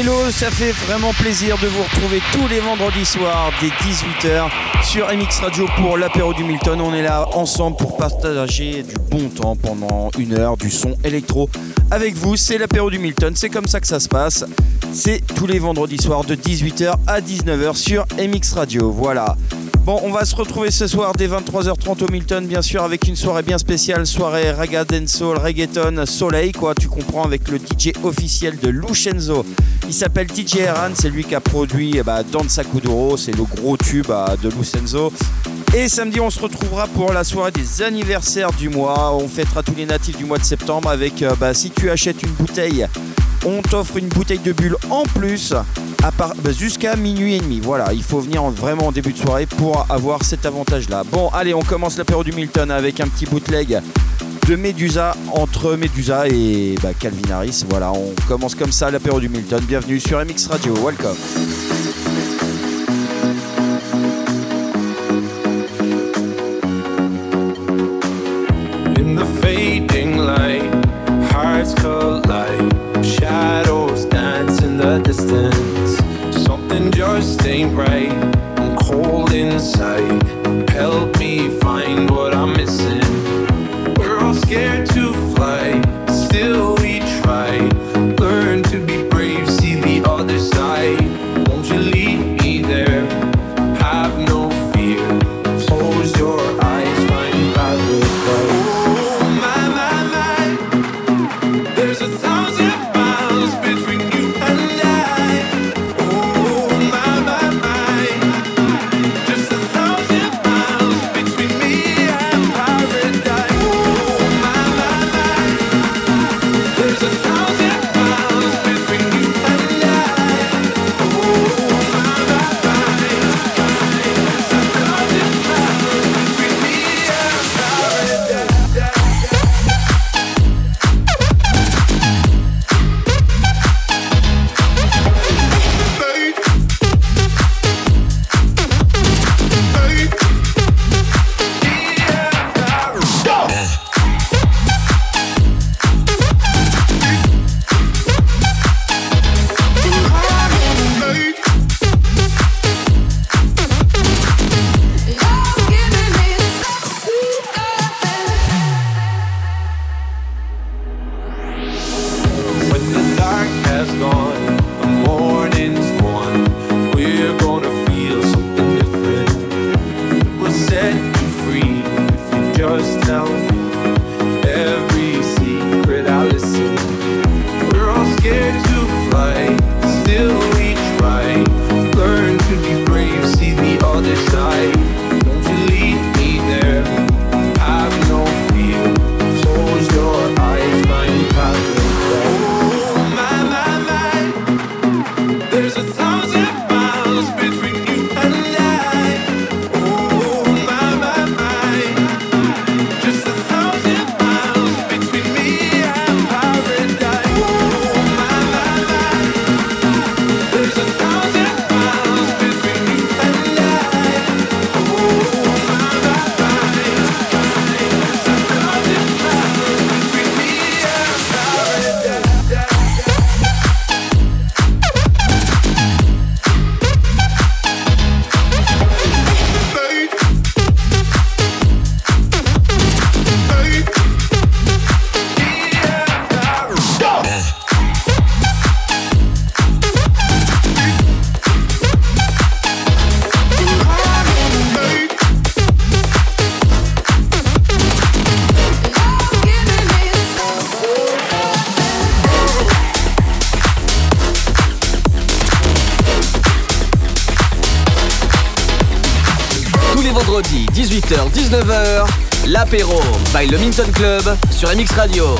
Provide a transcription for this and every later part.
Hello, ça fait vraiment plaisir de vous retrouver tous les vendredis soirs dès 18h sur MX Radio pour l'apéro du Milton. On est là ensemble pour partager du bon temps pendant une heure, du son électro avec vous. C'est l'apéro du Milton, c'est comme ça que ça se passe. C'est tous les vendredis soirs de 18h à 19h sur MX Radio. Voilà. Bon, on va se retrouver ce soir dès 23h30 au Milton, bien sûr, avec une soirée bien spéciale, soirée raga dancehall, reggaeton, soleil, quoi, tu comprends, avec le DJ officiel de Lucenzo. Il s'appelle DJ Eran, c'est lui qui a produit eh bah, c'est le gros tube bah, de Lucenzo. Et samedi, on se retrouvera pour la soirée des anniversaires du mois. On fêtera tous les natifs du mois de septembre avec, euh, bah, si tu achètes une bouteille on t'offre une bouteille de bulle en plus jusqu'à minuit et demi. Voilà, il faut venir vraiment en début de soirée pour avoir cet avantage-là. Bon, allez, on commence l'apéro du Milton avec un petit bootleg de Medusa entre Medusa et bah, Calvin Harris. Voilà, on commence comme ça l'apéro du Milton. Bienvenue sur MX Radio. Welcome. Light. Shadows dance in the distance. Just ain't right. I'm cold inside. Help me find what I'm missing. We're all scared 18h-19h, l'apéro by le Minton Club sur MX Radio.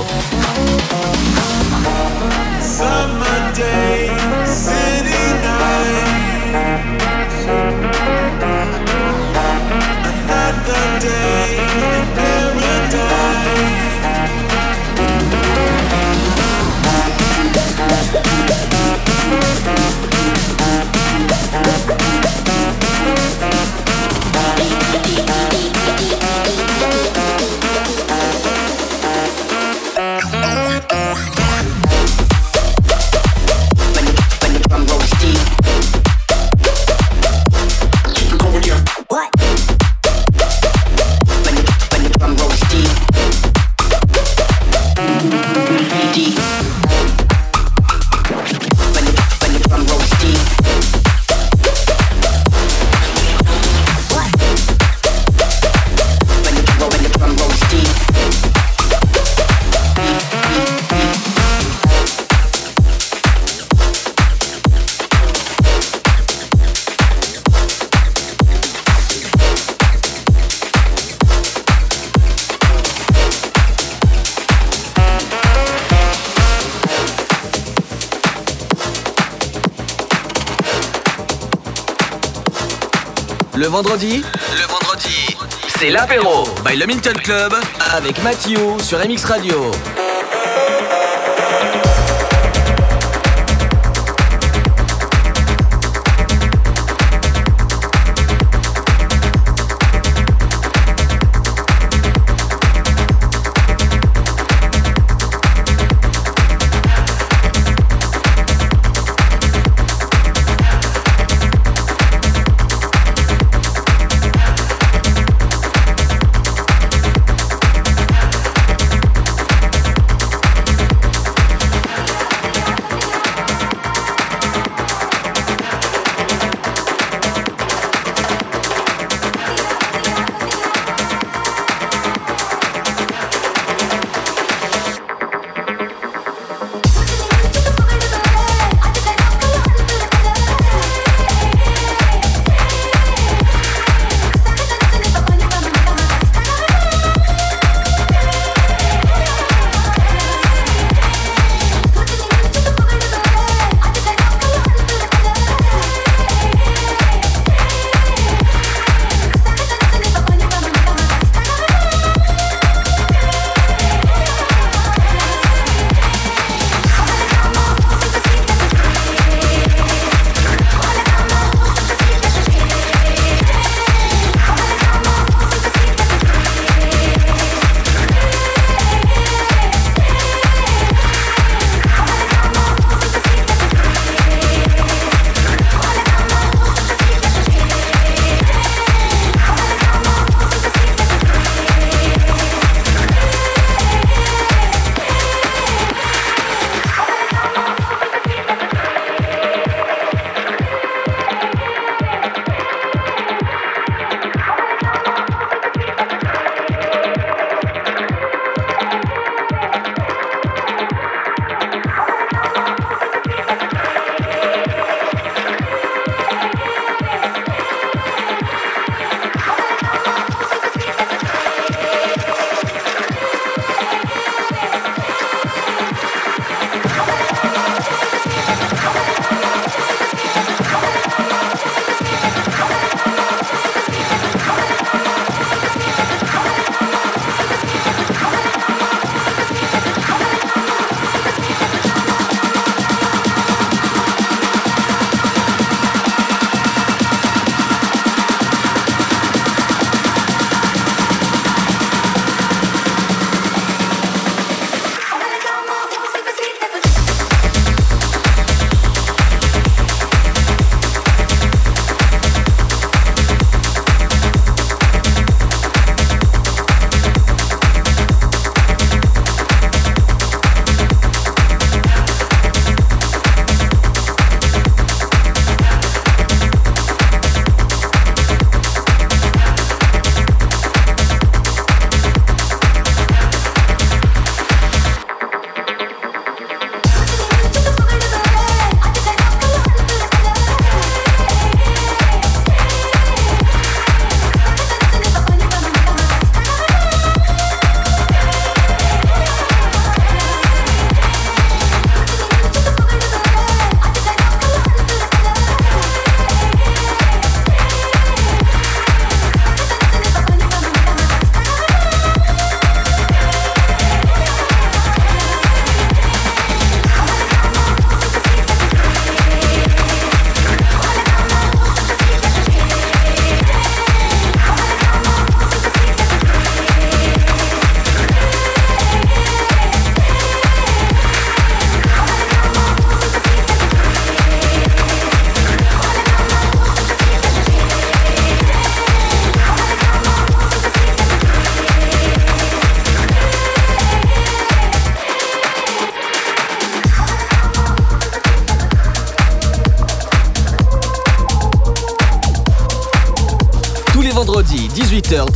Vendredi Le vendredi, c'est l'apéro by le Milton Club avec Mathieu sur MX Radio.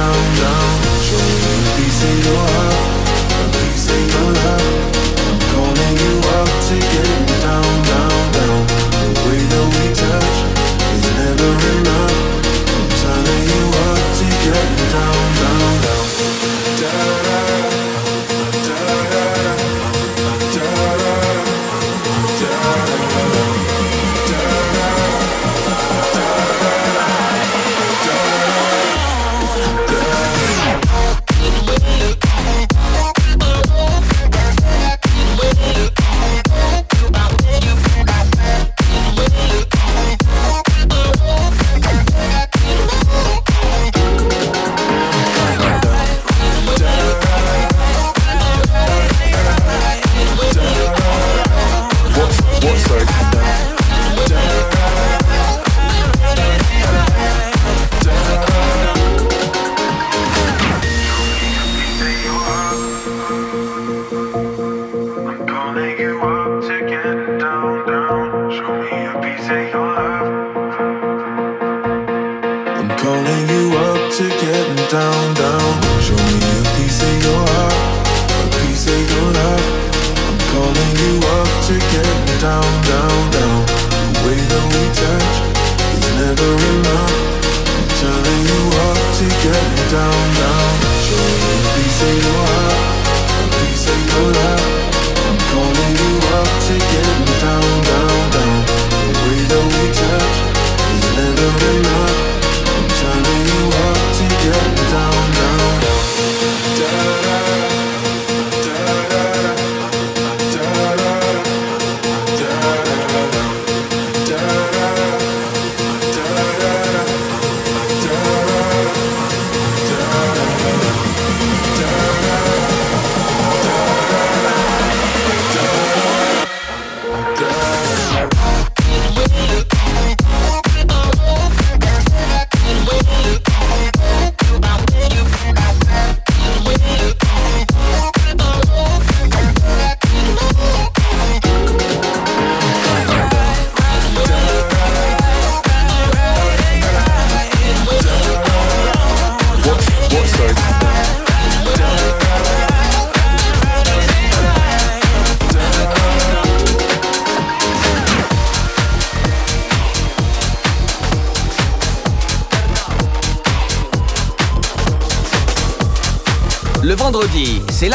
down, down.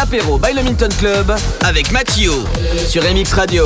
l'apéro by le Minton Club avec Mathieu sur MX Radio.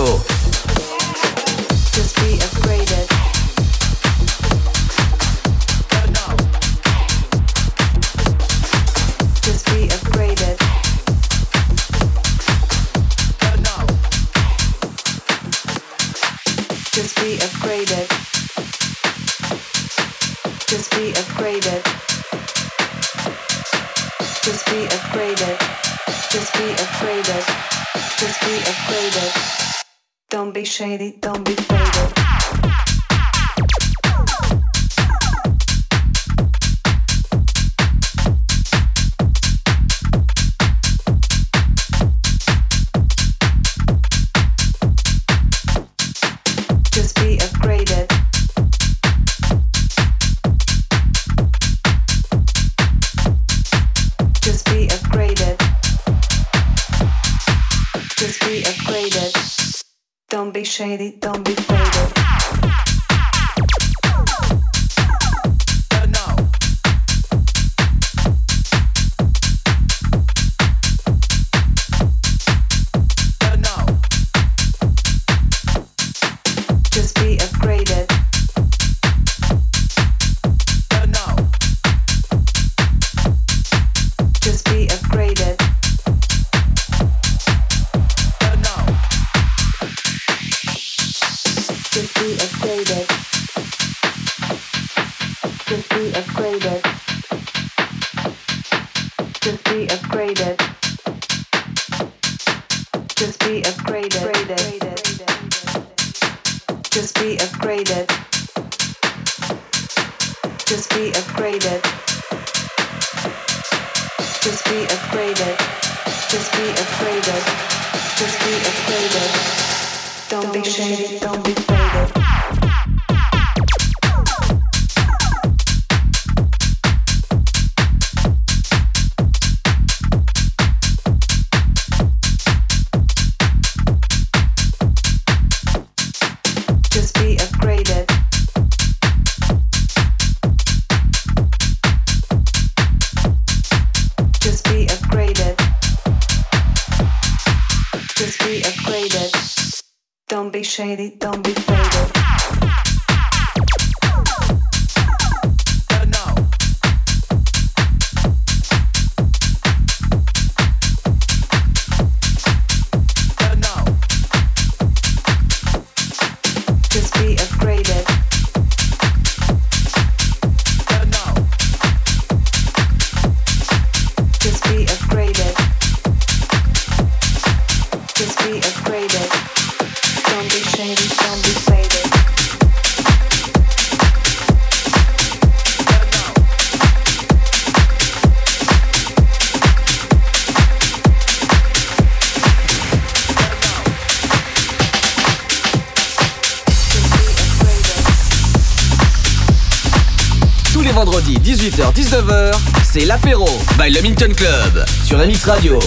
vendredi 18h-19h, c'est l'apéro by le Minton Club sur MX Radio.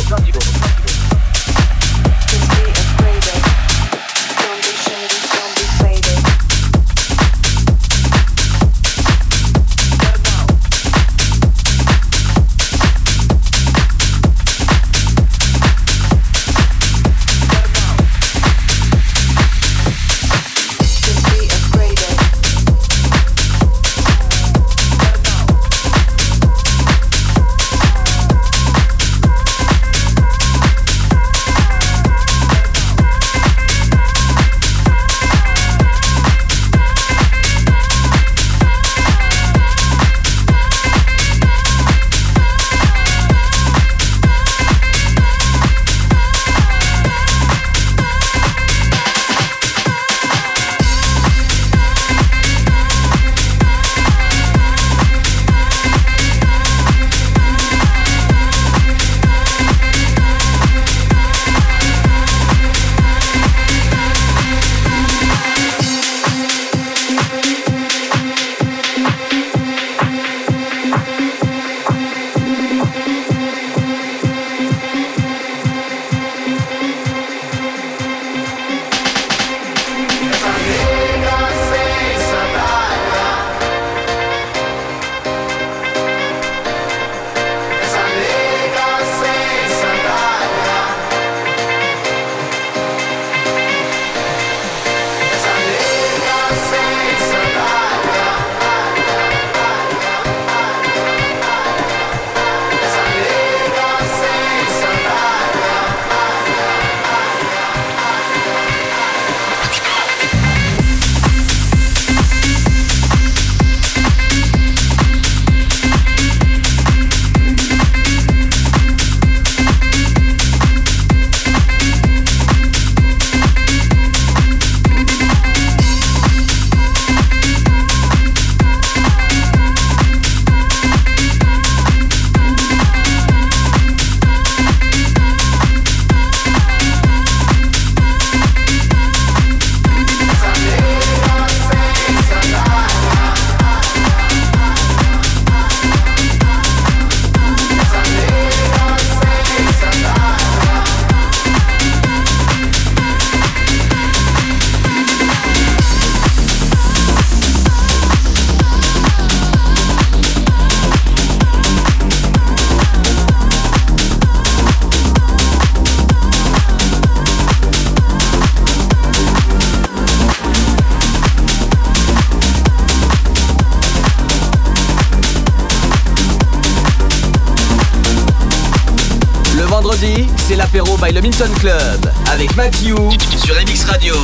le Minton Club avec Matthew sur MX Radio.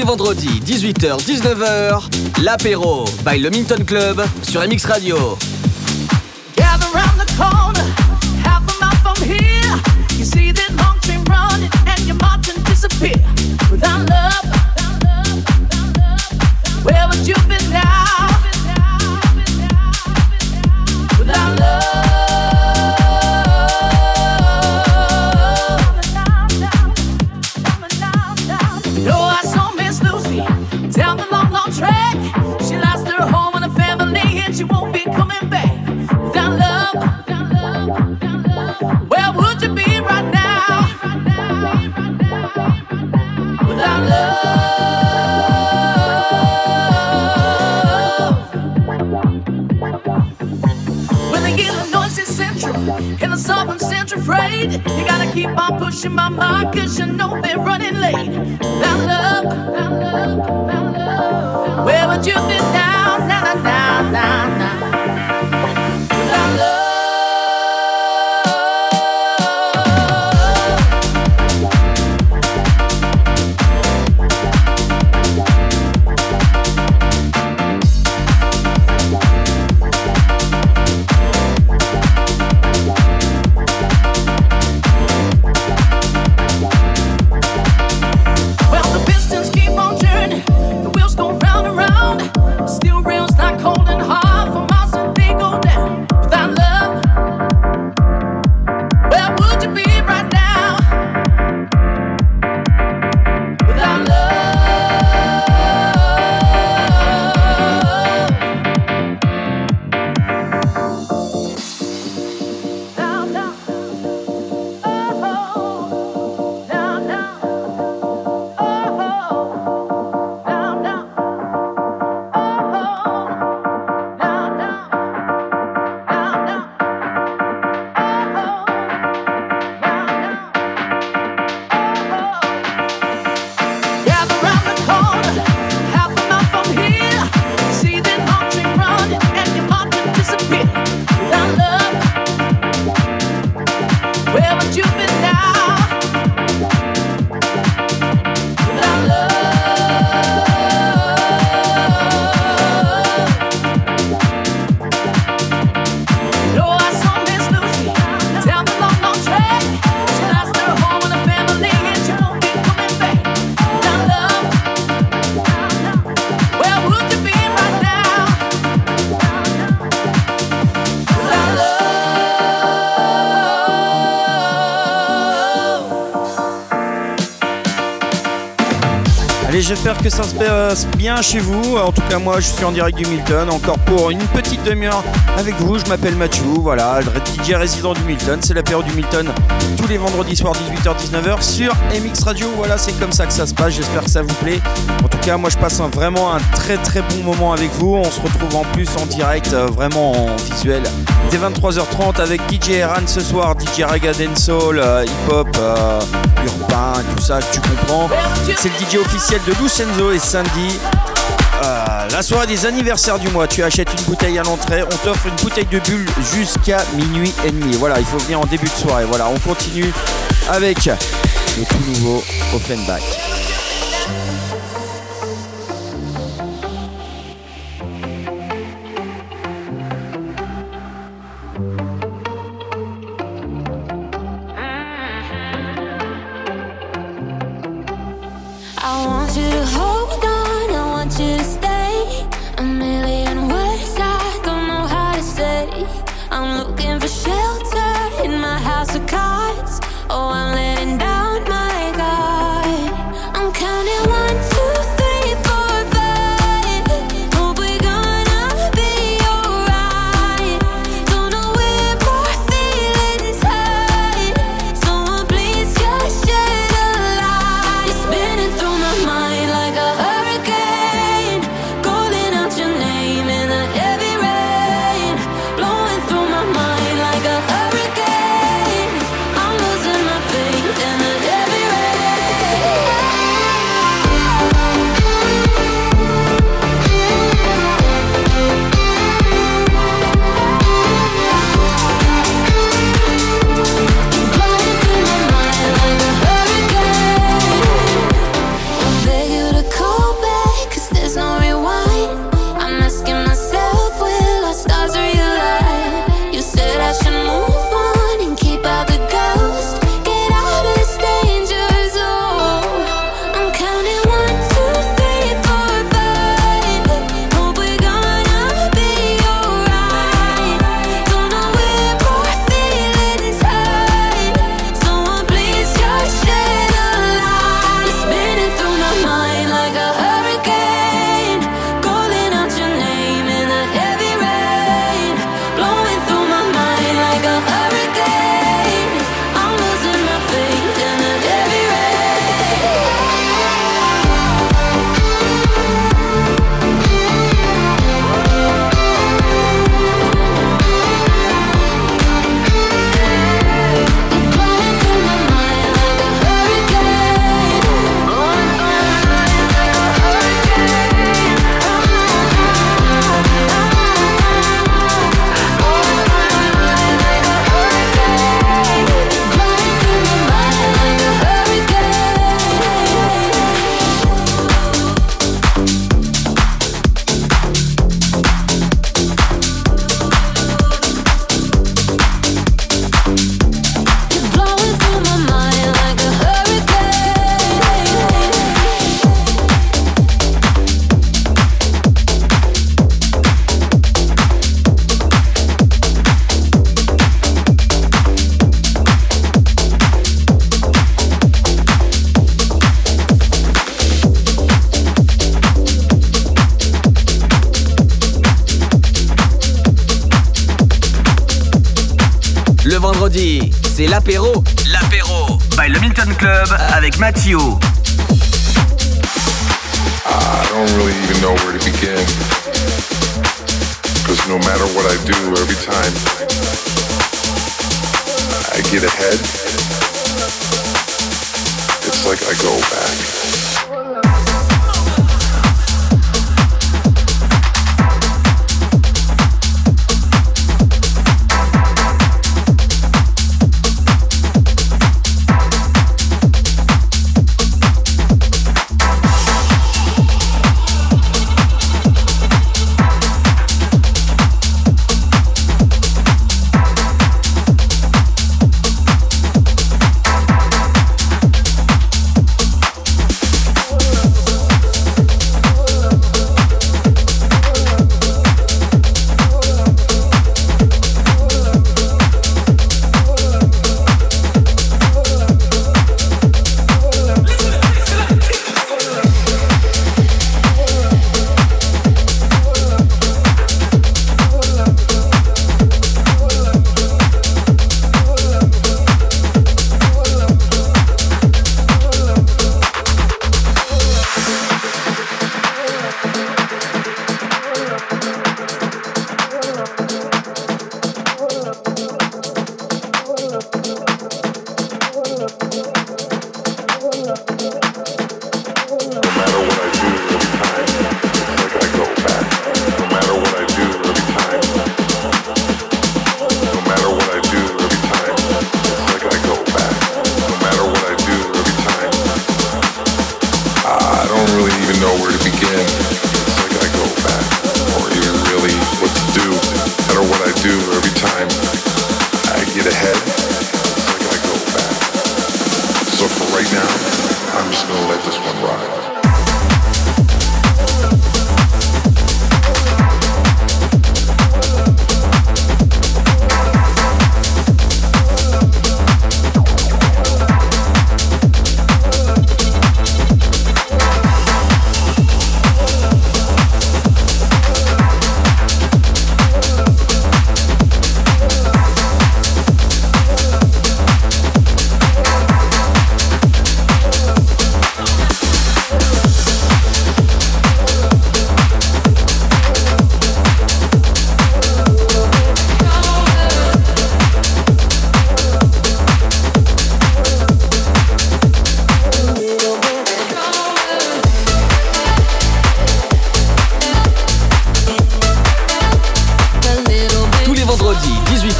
Vendredi 18h 19h, l'apéro by le Minton Club sur MX Radio. Where would you be now? In the southern central freight. You gotta keep on pushing my mark, cause you know they're running late. That love, that love, that love. Where would you be now, now, now, now, now? J'espère que ça se passe bien chez vous. En tout cas, moi, je suis en direct du Milton, encore pour une petite demi-heure avec vous. Je m'appelle Mathieu, voilà, le DJ résident du Milton. C'est l'apéro du Milton tous les vendredis soirs 18h-19h sur MX Radio. Voilà, c'est comme ça que ça se passe. J'espère que ça vous plaît. En tout cas, moi, je passe vraiment un très très bon moment avec vous. On se retrouve en plus en direct, euh, vraiment en visuel, dès 23h30 avec DJ Eran ce soir, DJ Raga euh, hip-hop, euh, urbain, tout ça, tu comprends. C'est le DJ officiel de Lucenzo et Sandy. Euh, la soirée des anniversaires du mois, tu achètes une bouteille à l'entrée, on t'offre une bouteille de bulle jusqu'à minuit et demi. Voilà, il faut venir en début de soirée. Voilà, on continue avec le tout nouveau Offenbach.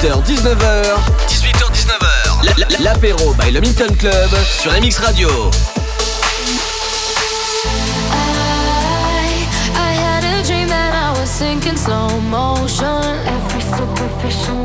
18h-19h. 18h-19h. L'apéro by Le Minton Club sur MX Radio. I, I had a dream I was sinking slow motion. Every superficial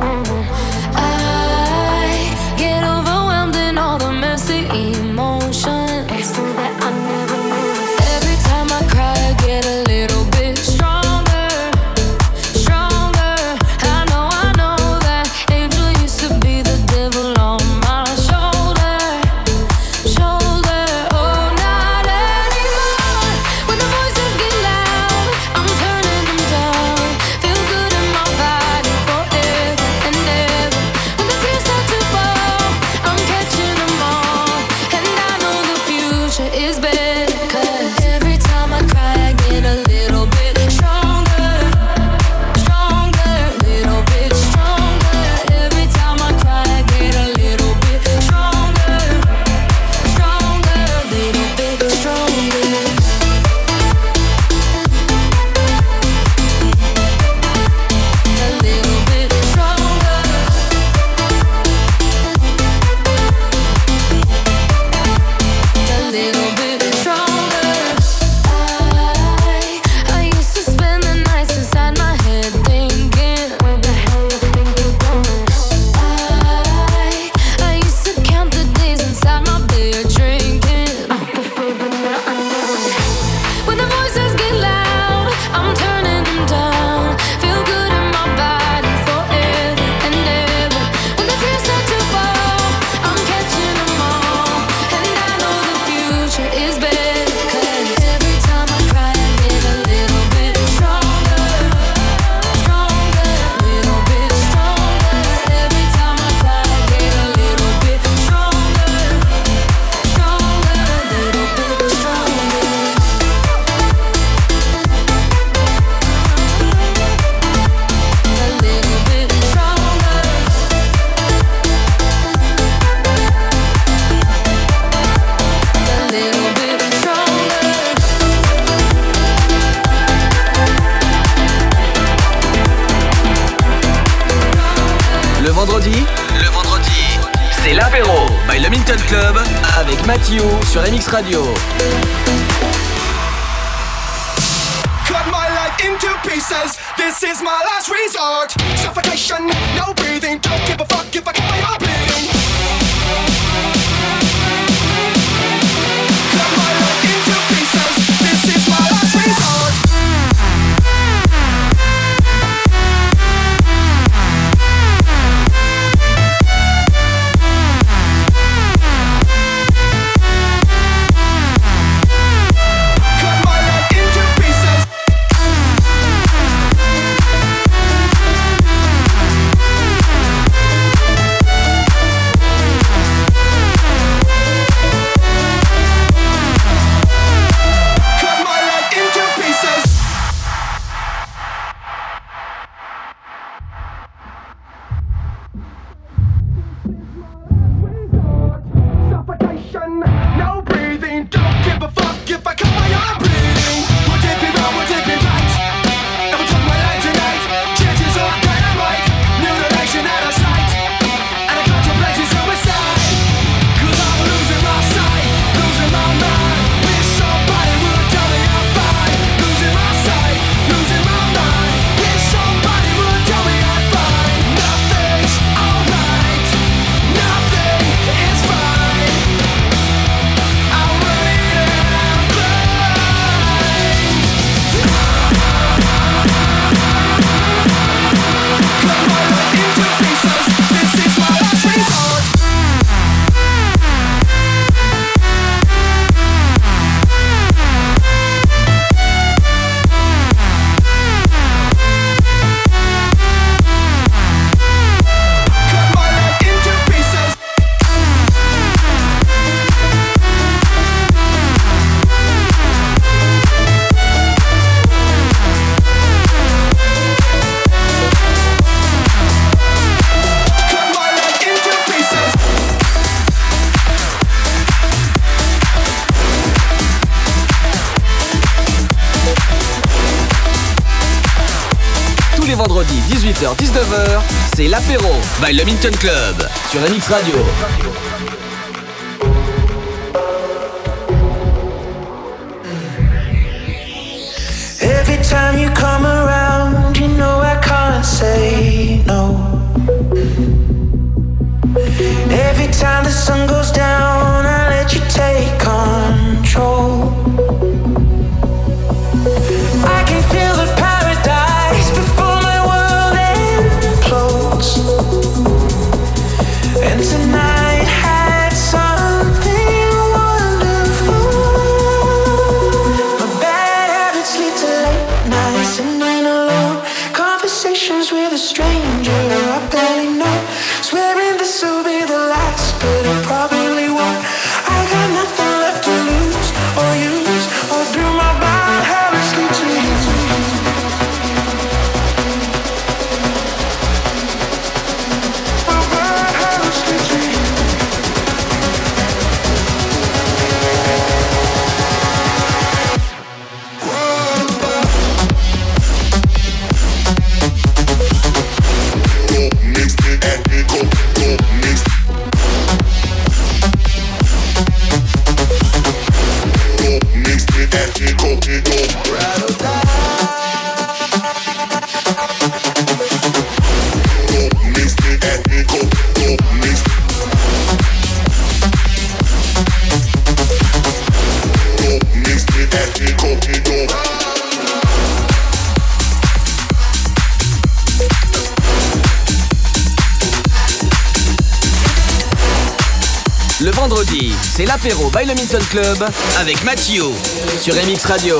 Radio. by Le Minton Club sur MX Radio. le Minton Club avec Mathieu sur MX Radio.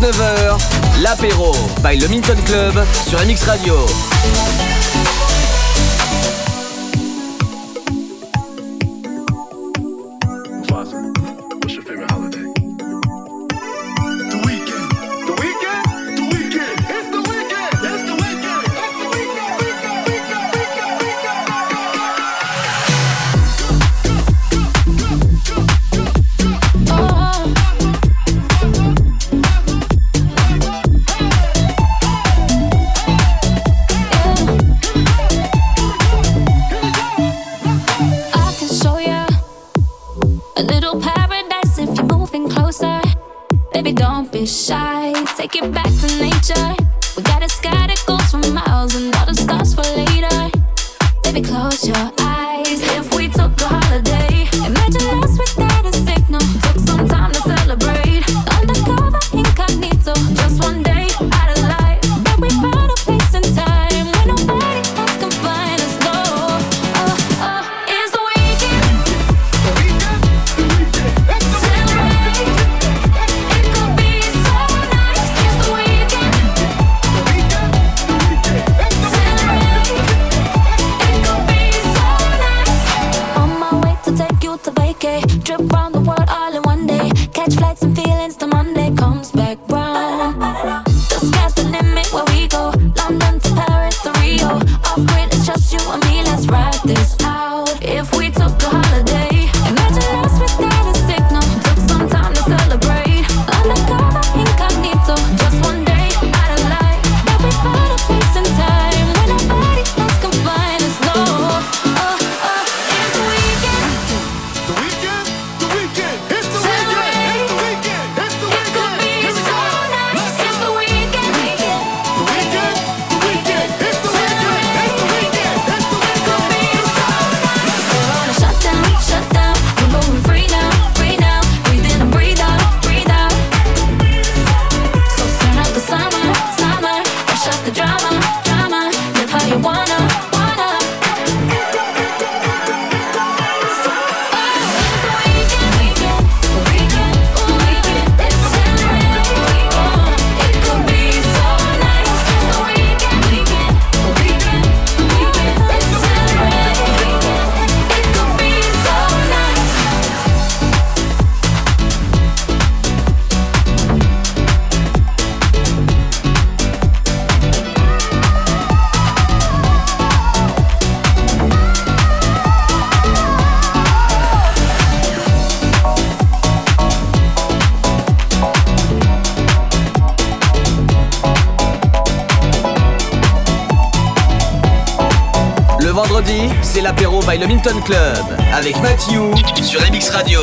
18h-19h, l'apéro by le Minton Club sur MX Radio. L'apéro by le Minton Club avec Matthew sur MX Radio.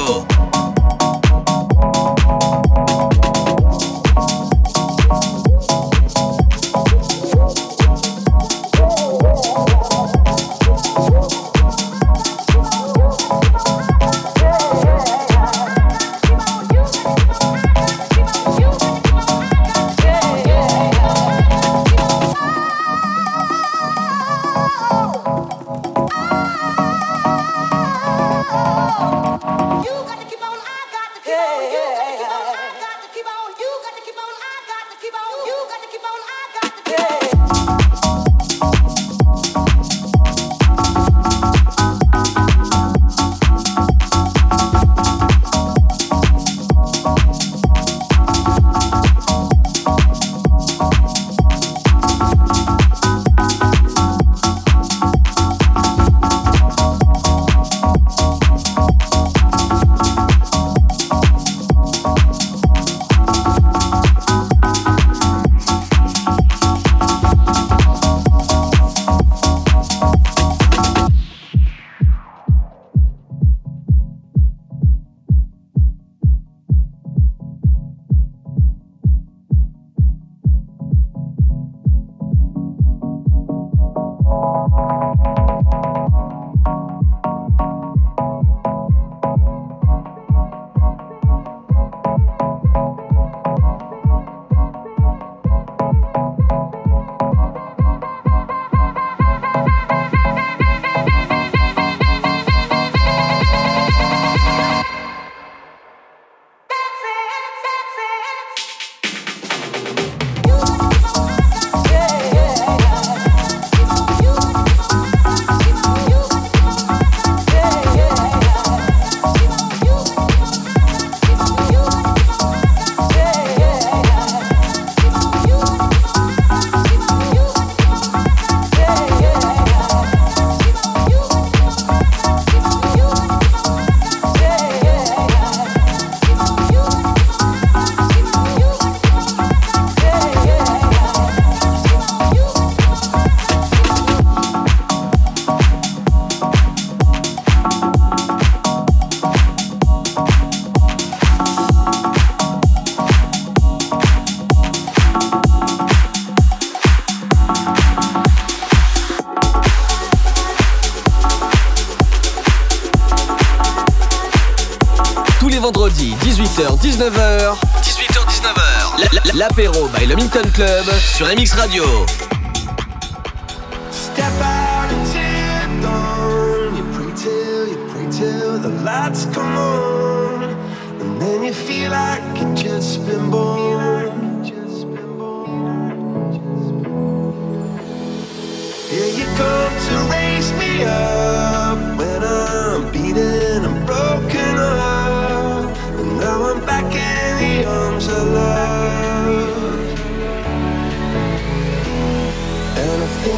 Club sur MX Radio.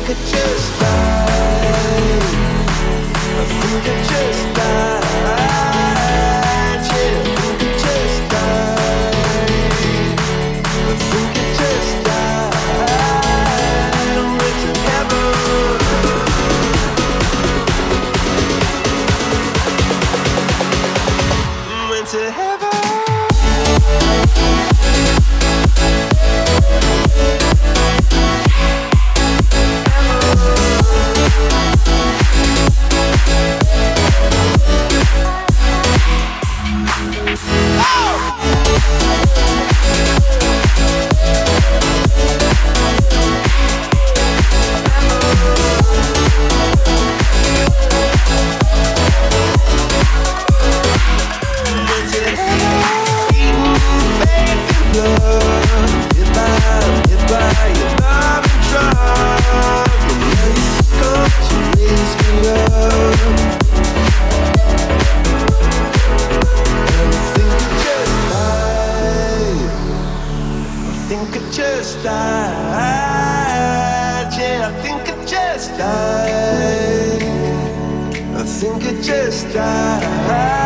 And I think I just think I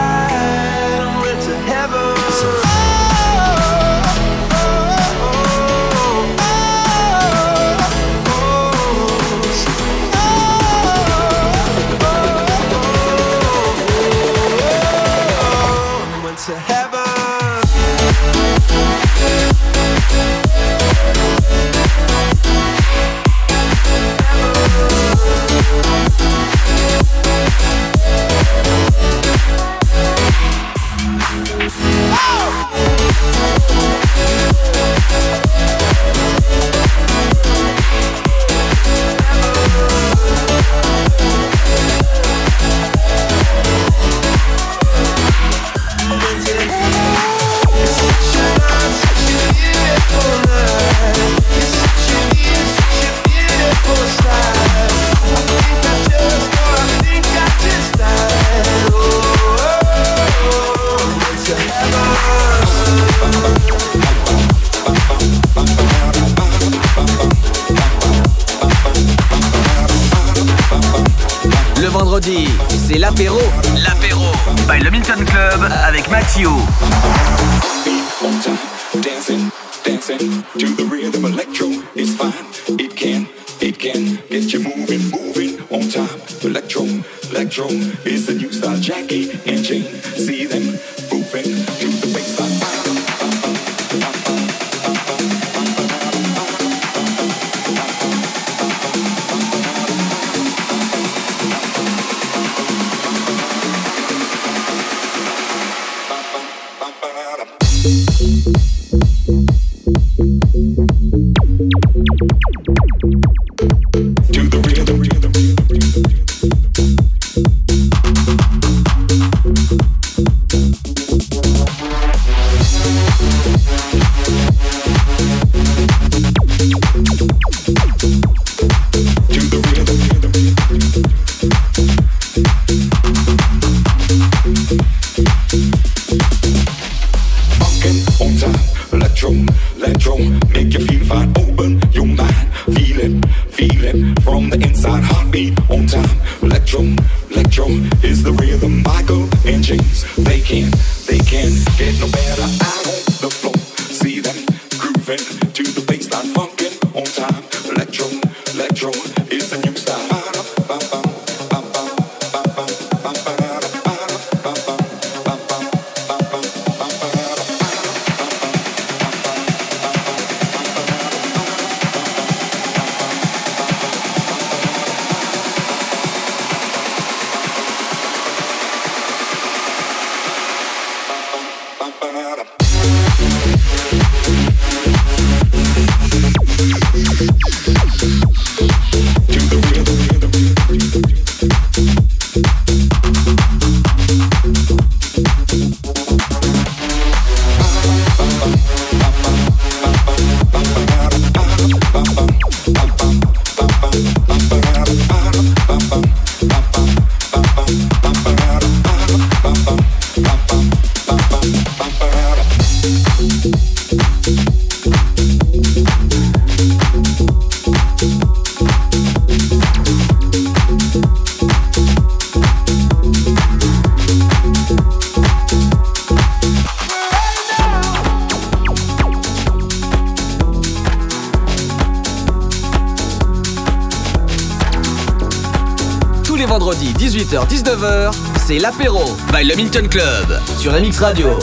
l'apéro by Le Minton Club sur MX Radio.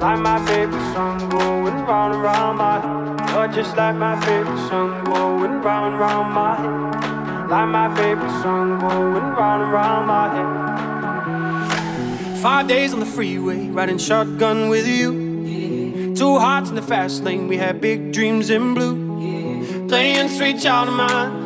Like my favorite song going round and round my head. Just like my favorite song going round and round my head. Like my favorite song going round and round my head. Five days on the freeway, riding shotgun with you. Two hearts in the fast lane, we had big dreams in blue. Playing sweet child of mine,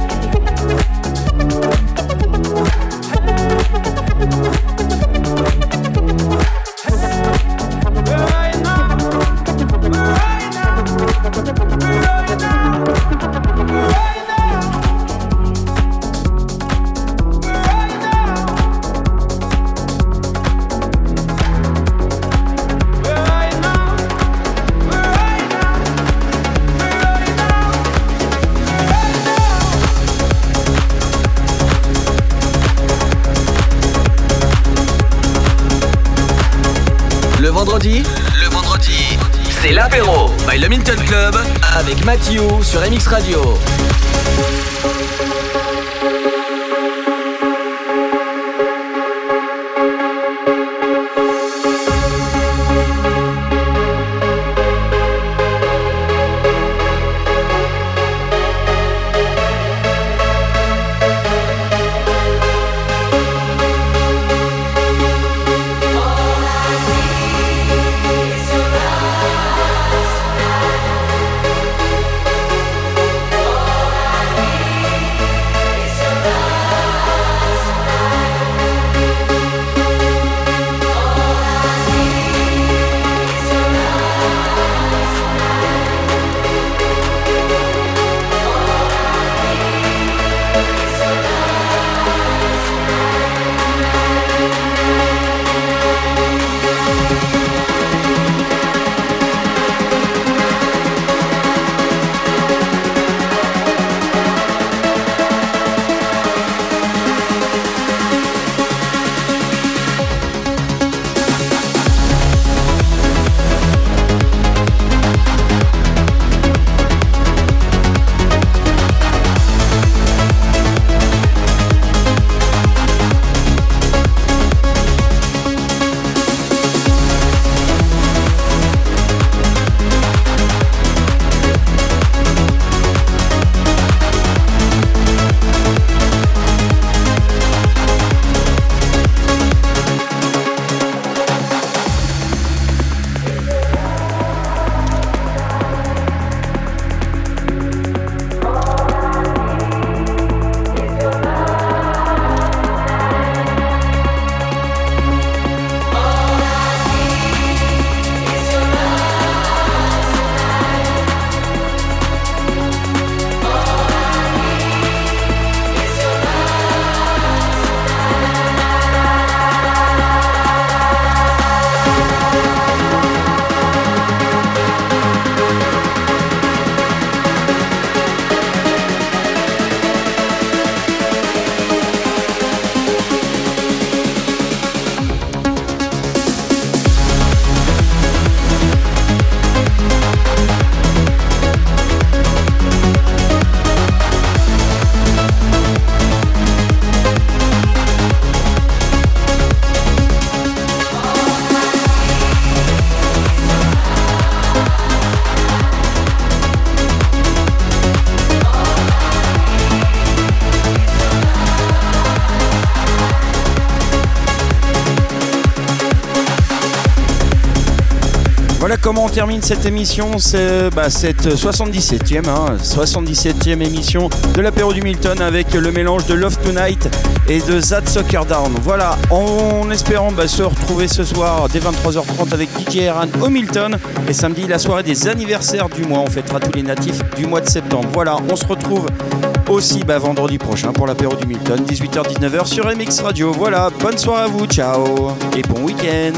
Mathieu sur MX Radio. On termine cette émission C'est bah, cette 77e, hein, 77e émission de l'apéro du Milton avec le mélange de Love Tonight et de That Sucker Down. Voilà, en espérant bah, se retrouver ce soir dès 23h30 avec DJ Eran au Milton et samedi la soirée des anniversaires du mois. On fêtera tous les natifs du mois de septembre. Voilà, on se retrouve aussi bah, vendredi prochain pour l'apéro du Milton, 18h-19h sur MX Radio. Voilà, bonne soirée à vous, ciao et bon week-end.